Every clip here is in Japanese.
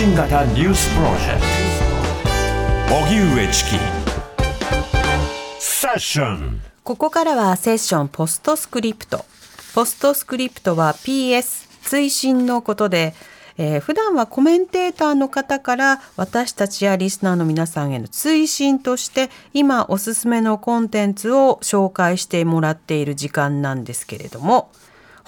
信型ニュースプロジェクト。荻上チキ。セッション。ここからはセッションポストスクリプト。ポストスクリプトは PS 追伸のことで、えー普段はコメンテーターの方から私たちやリスナーの皆さんへの追伸として今おすすめのコンテンツを紹介してもらっている時間なんですけれども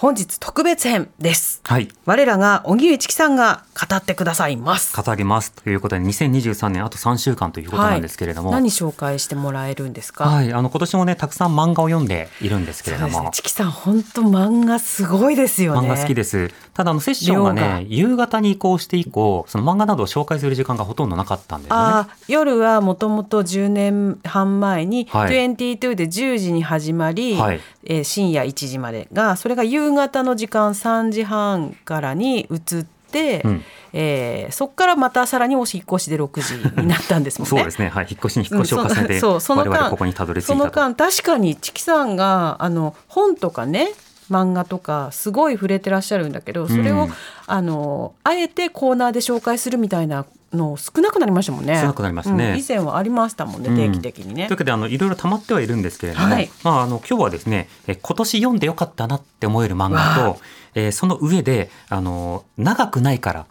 本日特別編です。はい。我らが荻上チキさんが語ってくださいます。語りますということで2023年あと3週間ということなんですけれども、はい、何紹介してもらえるんですか？はい、あの今年もねたくさん漫画を読んでいるんですけれども、そうですね。さん本当漫画すごいですよね。漫画好きです。ただあのセッションがね夕方に移行して以降、その漫画などを紹介する時間がほとんどなかったんですよね。夜はもともと10年半前にはい22で10時に始まり、はいえー深夜1時までがそれが夕方の時間3時半からに移って、うんえーそこからまたさらにお引っ越しで6時になったんですもんね。そうですね。はい、引っ越しに引っ越しを重ねて、うんそその間ここにたどり着そのいたと。間確かにチキさんがあの本とかね漫画とかすごい触れてらっしゃるんだけどそれを、うんあのあえてコーナーで紹介するみたいなの少なくなりましたもんね。少なくなりますね。うん以前はありましたもんねうん。定期的にね。というわけであのいろいろ溜まってはいるんですけれども、はい。まああの今日はですねえ今年読んでよかったなって思える漫画わと、えーその上であの長くないからあ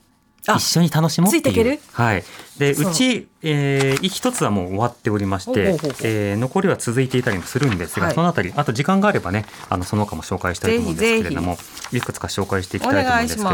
一緒に楽しもうっていう。ついていける？はい。でそう。うち、えー一つはもう終わっておりましてえー残りは続いていたりもするんですが、はい。そのあたりあと時間があればねあのその他も紹介したいと思うんですけれどもいくつか紹介していきたいと思うんですけど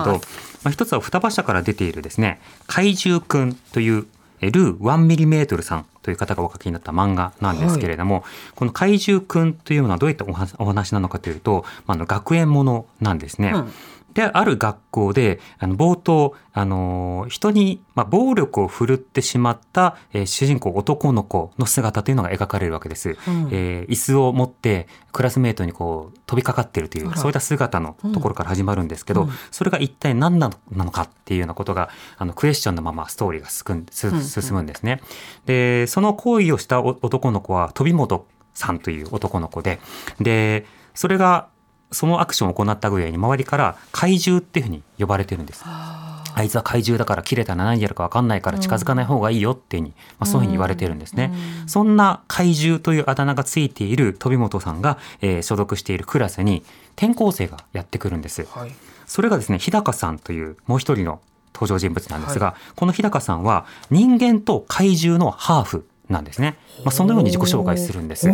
まあ、一つは双葉社から出ているですね怪獣くんというえールー1ミリメートルさんという方がお書きになった漫画なんですけれども、この怪獣くんというのはどういったお話なのかというと、まあ、あの学園ものなんですね。うんで、ある学校で、あの、冒頭、あのー人に、まあ、暴力を振るってしまった、えー主人公男の子の姿というのが描かれるわけです。うんえー椅子を持って、クラスメートにこう、飛びかかっているという、そういった姿のところから始まるんですけど、うんそれが一体何なのかっていうようなことが、あの、クエスチョンのままストーリーが進むんですね。で、その行為をしたお男の子は、飛本さんという男の子で、で、それが、そのアクションを行ったぐらいに周りから怪獣っていうふうに呼ばれてるんです。ああいつは怪獣だから切れたら何やるか分かんないから近づかない方がいいよっていうふうに、まあ、そういうふうに言われてるんですね。そんな怪獣というあだ名がついている飛本さんが、えー所属しているクラスに転校生がやってくるんです。ーはい。それがですね日高さんというもう一人の登場人物なんですが、この日高さんは人間と怪獣のハーフなんですね。まあ、そのように自己紹介するんです。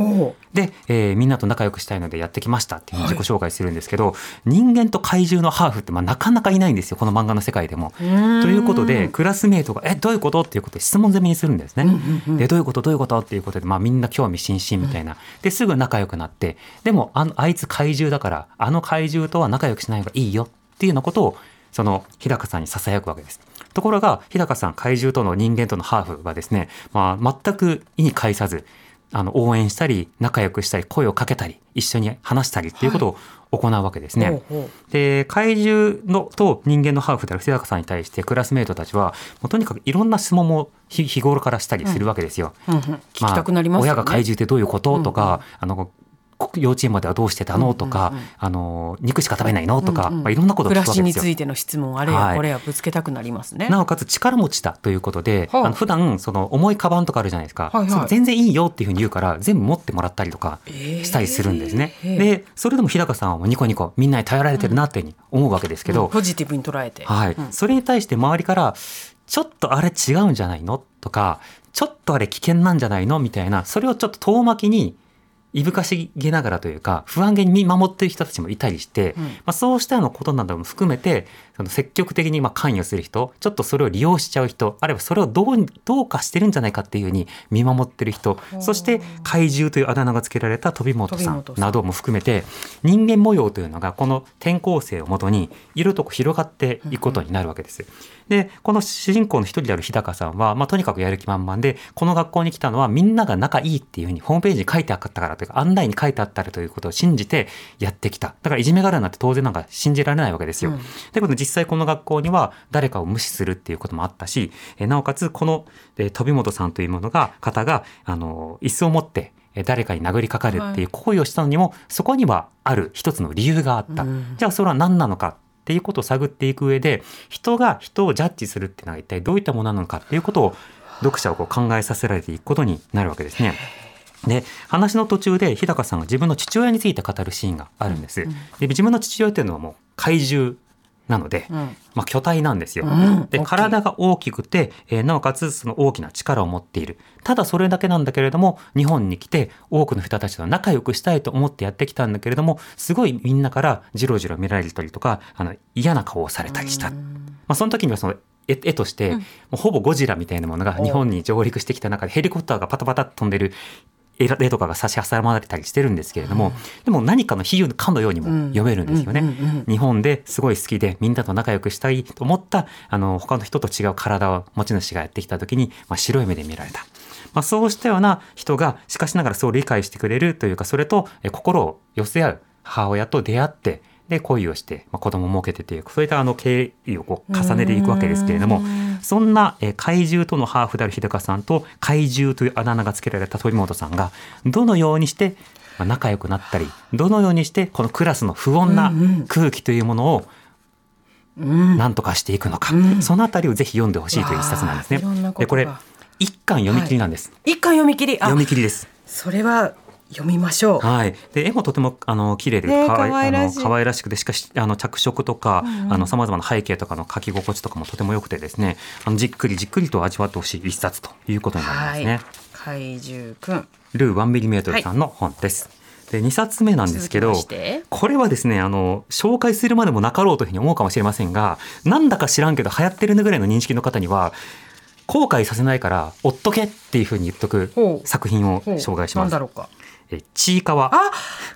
で、えーみんなと仲良くしたいのでやってきましたっていう自己紹介するんですけど、人間と怪獣のハーフってまあなかなかいないんですよこの漫画の世界でも。ということでクラスメートが「えどういうこと?」っていうことで質問攻めにするんですね。でどういうことどういうことっていうことで、まあ、みんな興味津々みたいな。ですぐ仲良くなってでもあのあいつ怪獣だからあの怪獣とは仲良くしない方がいいよっていうようなことをその日高さんにささやくわけです。ところが日高さん怪獣との人間とのハーフはですね、まあ、全く意に介さずあの応援したり仲良くしたり声をかけたり一緒に話したりっていうことを行うわけですね。ほうほで怪獣のと人間のハーフである日高さんに対してクラスメートたちはもうとにかくいろんな質問も日日頃からしたりするわけですよ。ううんうん聞きたくなりますよね。親が怪獣ってどういうこと、とかあのこ幼稚園まではどうしてたの、とか、うんうんうん。あの肉しか食べないの？とか、うんうん。まあ、いろんなことを聞くわけですよ。についての質問あれはい。やこれやぶつけたくなりますね。なおかつ力持ちだということで、はあ。あの普段その重いカバンとかあるじゃないですか、はいはい。それ全然いいよっていうふうに言うから全部持ってもらったりとかー。したりするんですね。でそれでも日高さんはニコニコみんなに頼られてるなっていうふうに思うわけですけど、うん。ポジティブに捉えて。はい。うん。それに対して周りからちょっとあれ違うんじゃないの？とかちょっとあれ危険なんじゃないの？みたいなそれをちょっと遠巻きにいぶかしげながらというか不安げに見守っている人たちもいたりして、うん。まあ、そうしたようなことなども含めてその積極的にまあ関与する人ちょっとそれを利用しちゃう人あるいはそれをどうにどうかしてるんじゃないかっていうふうに見守ってる人そして怪獣というあだ名が付けられた飛本さんなども含めて人間模様というのがこの転校生をもとにいろいろと広がっていくことになるわけです。でこの主人公の一人である日高さんは、まあ、とにかくやる気満々でこの学校に来たのはみんなが仲いいっていうふうにホームページに書いてあったからというか案内に書いてあったらということを信じてやってきただからいじめがあるなんて当然なんか信じられないわけですよ。うんということで実際この学校には誰かを無視するっていうこともあったしえなおかつこの、えー飛本さんというものが方があの椅子を持ってえー誰かに殴りかかるっていう行為をしたのにも、そこにはある一つの理由があった、うん。じゃあそれは何なのかっていうことを探っていく上で人が人をジャッジするっていうのは一体どういったものなのかっていうことを読者をこう考えさせられていくことになるわけですね。で話の途中で日高さんが自分の父親について語るシーンがあるんです。うん。で自分の父親っていうのはもう怪獣なので、うん。まあ、巨体なんですよ。うん。で体が大きくて、えーなおかつその大きな力を持っている。ただそれだけなんだけれども日本に来て多くの人たちと仲良くしたいと思ってやってきたんだけれどもすごいみんなからジロジロ見られたりとかあの嫌な顔をされたりした。まあ、その時にはその絵絵として、うん。もうほぼゴジラみたいなものが日本に上陸してきた中でヘリコプターがパタパタ飛んでる絵絵とかが差し挟まれたりしてるんですけれども、でも何かの比喩かのようにも読めるんですよね。日本ですごい好きでみんなと仲良くしたいと思ったあの他の人と違う体を持ち主がやってきた時に、まあ、白い目で見られた。まあ、そうしたような人がしかしながらそう理解してくれるというかそれとえ心を寄せ合う母親と出会ってで恋をして、まあ、子供も設けてというそういったあの経緯をこう重ねていくわけですけれどもそんなえ怪獣とのハーフである日高さんと怪獣というあだ名が付けられた鳥本さんがどのようにしてまあ仲良くなったりどのようにしてこのクラスの不穏な空気というものをうん。何とかしていくのか、うん。そのあたりをぜひ読んでほしいという一冊なんですね。でこれ一巻読み切りなんです、一巻読み切り。あ読み切りです。それは読みましょう。はい、で絵もとてもあの綺麗でねえかわらしい。可愛らしくてしかしあの着色とか、うんうん。あの様々な背景とかの書き心地とかもとても良くてですねあのじっくりじっくりと味わってほしい一冊ということになりますね。怪獣くん。ルー1ミリメートルさんの本です。で2冊目なんですけどこれはですねあの紹介するまでもなかろうというふうに思うかもしれませんがなんだか知らんけど流行ってるねぐらいの認識の方には後悔させないから追っとけっていうふうに言っとく作品を紹介します。なんだ。ろうか。えちいかわ。あ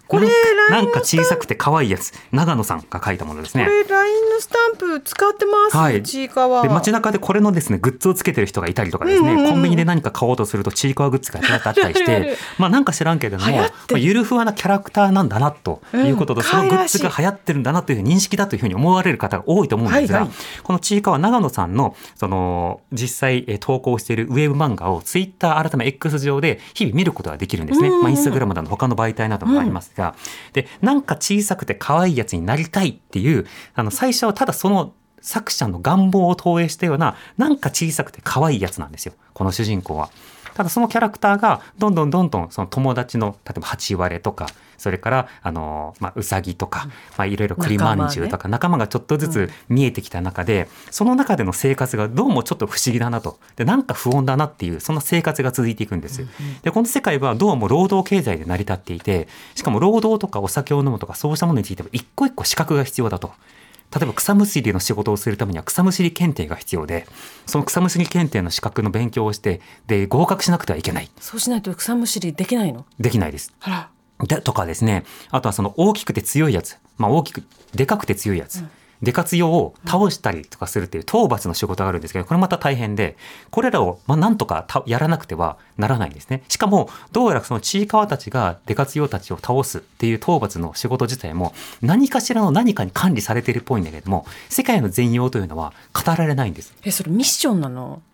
これなんか小さくて可愛いやつ。長野さんが書いたものですね。これ LINE のスタンプ使ってます、はい。ちいかわ。で街中でこれのですねグッズをつけてる人がいたりとかですね、うんうんうん。コンビニで何か買おうとするとちいかわグッズがあったりして まあなんか知らんけれども、まあ、ゆるふわなキャラクターなんだなということと、うん。そのグッズが流行ってるんだなという認識だというふうに思われる方が多いと思うんですが、はいはいこのちいかわ長野さんのその実際えー投稿しているウェブ漫画をツイッター改め X 上で日々見ることができるんですね。うんうんまあインスタグラムなど他の媒体などもありますが、でなんか小さくて可愛いやつになりたいっていうあの最初はただその作者の願望を投影したようななんか小さくて可愛いやつなんですよこの主人公は。ただそのキャラクターがどんどんどんどんその友達の例えば8割れとかそれからあの、まあ、うさぎとか、まあ、いろいろ栗まんじゅうとか仲間がちょっとずつ見えてきた中で、その中での生活がどうもちょっと不思議だなと。でなんか不穏だなっていうその生活が続いていくんです。でこの世界はどうも労働経済で成り立っていてしかも労働とかお酒を飲むとかそうしたものについては一個一個資格が必要だと。例えば草むしりの仕事をするためには草むしり検定が必要でその草むしり検定の資格の勉強をしてで合格しなくてはいけない。そうしないと草むしりできないの？できないです。あらでとかですね。あとはその大きくて強いやつ、まあ、大きくでかくて強いやつ、でかつ用を倒したりとかするっていう討伐の仕事があるんですけどこれまた大変でこれらをまあなんとかたやらなくてはならないんですね。しかもどうやらそのちいかわたちがでかつ用たちを倒すっていう討伐の仕事自体も何かしらの何かに管理されているっぽいんだけれども世界の全容というのは語られないんです。えそれミッションなの？つ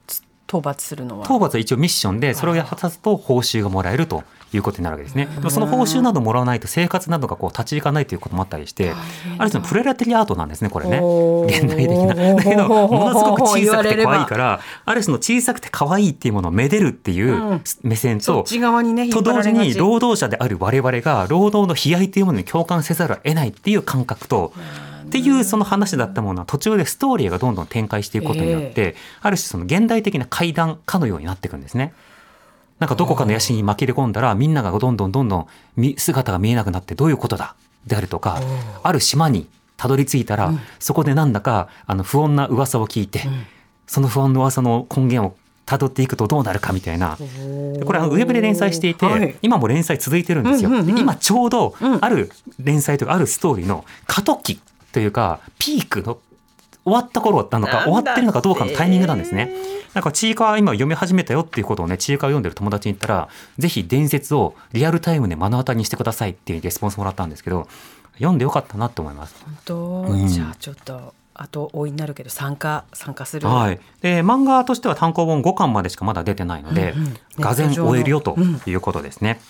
討伐するのは。討伐は一応ミッションでそれを果たすと報酬がもらえるということになるわけですね。でもその報酬などもらわないと生活などがこう立ち行かないということもあったりして、ある種のプレラテリアートなんですねこれね。現代的な。だけどものすごく小さくて可愛いからある種の小さくて可愛いっていうものをめでるっていううん。目線とそっ。ち側にね引と同時に労働者である我々が労働の悲哀というものに共感せざるを得ないっていう感覚とっていうその話だったものは途中でストーリーがどんどん展開していくことによって、ある種その現代的な怪談かのようになっていくんですね。なんかどこかの屋敷に紛れ込んだらみんながどんどんどんどんみ姿が見えなくなってどういうことだ？であるとかある島にたどり着いたら、そこでなんだかあの不穏な噂を聞いて、その不安の噂の根源をたどっていくとどうなるかみたいな。でこれあのウェブで連載していて、はい。今も連載続いてるんですよ。今ちょうどうんある連載とかあるストーリーの過渡期というかピークの終わった頃なのか終わってるのかどうかのタイミングなんですね。なんかちいかわ今読み始めたよっていうことをねちいかわ読んでる友達に言ったらぜひ伝説をリアルタイムで目の当たりにしてくださいっていうレスポンスもらったんですけど読んでよかったなって思います。本当、うん。じゃあちょっと後追いになるけど参加参加する？はい、で漫画としては単行本5巻までしかまだ出てないので、うんうんがぜん終えるよとうん。いうことですね。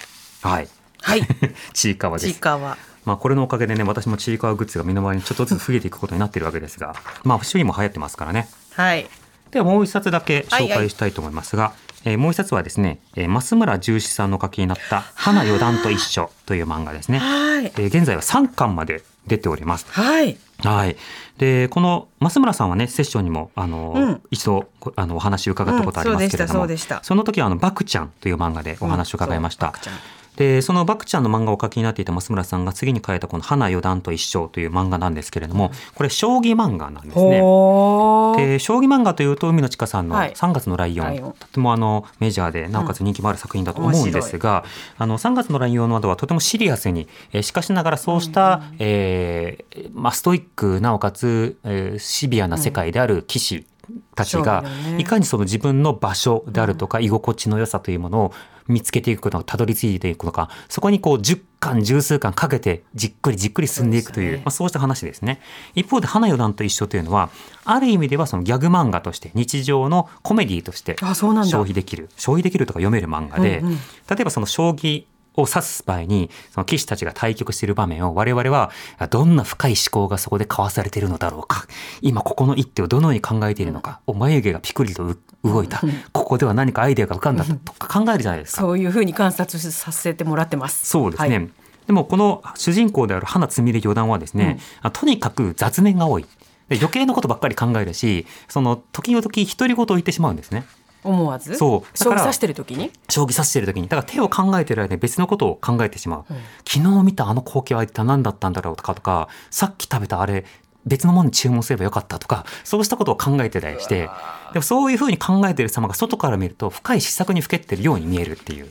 はい、はい。ちいかわです。ちいかわまあ、これのおかげでね私もちいかわグッズが身の回りにちょっとずつ増えていくことになっているわけですがまあ周囲も流行ってますからね。はい。ではもう一冊だけ紹介したいと思いますが、えーもう一冊はですね、えー増村重視さんの書きになった「花四段と一緒」という漫画ですね、はい。えー現在は3巻まで出ております。はい。はい。で、この増村さんはね、セッションにも、あの、うん。一度、こあの、お話を伺ったことありますけれども、うんそその時は、あの、バクちゃんという漫画でお話を伺いました。うんそうバクちゃんで、そのバクちゃんの漫画を書きになっていた増村さんが次に書いたこの花四段と一緒という漫画なんですけれども、これ将棋漫画なんですね。で将棋漫画というと海野千佳さんのはい。3月のライオン、ライオン。とてもあのメジャーでなおかつ人気もある作品だと思うんですが、あの3月のライオンなどはとてもシリアスに、えーしかしながらそうした、えーまあ、ストイックなおかつ、えーシビアな世界である棋士たちが、いかにその自分の場所であるとか、居心地の良さというものを見つけていくのかたどり着いていくのかそこにこう10巻十数巻かけてじっくりじっくり進んでいくというそうね。まあ、そうした話ですね。一方で花四段と一緒というのはある意味ではそのギャグ漫画として日常のコメディとして消費できる消費できるとか読める漫画で、うんうん。例えばその将棋を指す場合にその棋士たちが対局している場面を我々はあどんな深い思考がそこで交わされているのだろうか。今ここの一手をどのように考えているのか、お眉毛がピクリとう動いた、ここでは何かアイデアが浮かんだとか考えるじゃないですか。そういうふうに観察させてもらってます。そうですね、はい。でもこの主人公である花つみれ四段はですね、あとにかく雑念が多い。で余計なことばっかり考えるしその時々独り言を言ってしまうんですね思わず？そう。将棋指してる時に？将棋指してる時に。だから手を考えてる間に別のことを考えてしまう、昨日見たあの光景は一体何だったんだろうとかとかさっき食べたあれ別のものに注文すればよかったとかそうしたことを考えてたりして。でもそういうふうに考えてる様が外から見ると深い思索にふけってるように見えるっていう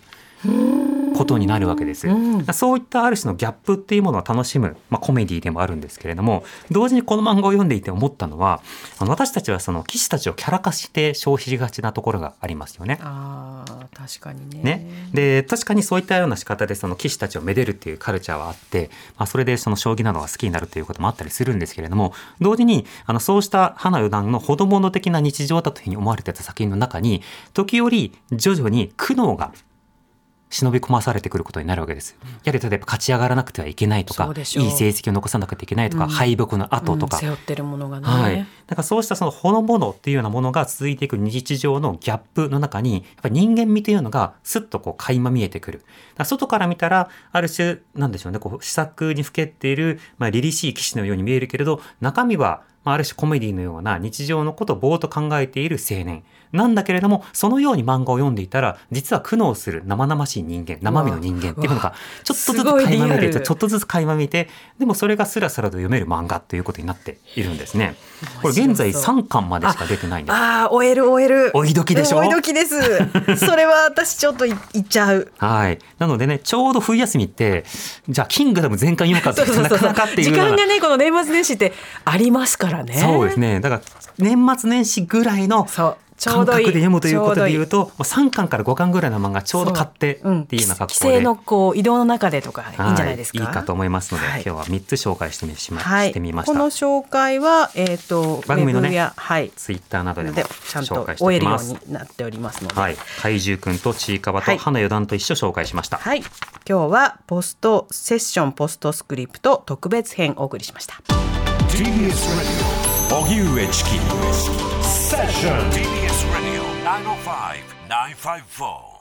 ことになるわけです。うんそういったある種のギャップっていうものを楽しむ、まあ、コメディでもあるんですけれども同時にこの漫画を読んでいて思ったのはあの私たちはその騎士たちをキャラ化して消費しがちなところがありますよね。あー確かにねね、で確かにそういったような仕方でその騎士たちをめでるっていうカルチャーはあって、まあ、それでその将棋などが好きになるということもあったりするんですけれども同時にあのそうした花四段のほどもの的な日常だというふうに思われてた作品の中に時折徐々に苦悩が忍び込まされてくることになるわけです。やはり例えば勝ち上がらなくてはいけないとかいい成績を残さなくてはいけないとか、うん。敗北の後とか、うん背負ってるものがね、はい、だからそうしたそのほのぼのっていうようなものが続いていく日常のギャップの中にやっぱり人間味というのがすっとこう垣間見えてくる。外から見たらある種なんでしょうねこう試作にふけっている、まあ、凛々しい騎士のように見えるけれど中身はまあある種コメディのような日常のことをぼーっと考えている青年。なんだけれどもそのように漫画を読んでいたら実は苦悩する生々しい人間生身の人間っていうのがちょっとずつ垣間見えてちょっとずつ垣間見てでもそれがスラスラと読める漫画ということになっているんですね。これ現在面白そう3巻までしか出てないんです。ああ終える終える。追い時でしょ？追い時です。それは私ちょっといいっちゃう。はい。なのでね、ちょうど冬休みって、じゃあ、キングダム全巻読むかってなかなかっていう時間がねこの年末年始ってありますからねそうですね。だから、年末年始ぐらいの感覚で読むということで言うちと、もう3巻から5巻ぐらいの漫画ちょうど買ってっていうような格帰好で。省のこう移動の中でとかいいんじゃないですか、はい、いいかと思いますので、はい今日は3つ紹介してみしま,、はいしてみましたこの。紹介はえっ、と番組のねはいツイッターなどでもでちゃん紹と介しておきま終えるようす。になっておりますので、はい。怪獣くんとちいかわとはい花四段と一緒紹介しました。はい、今日はポストセッションポストスクリプト特別編お送りしました。TBS Radio 荻上チキセッション TBS Radio 905 954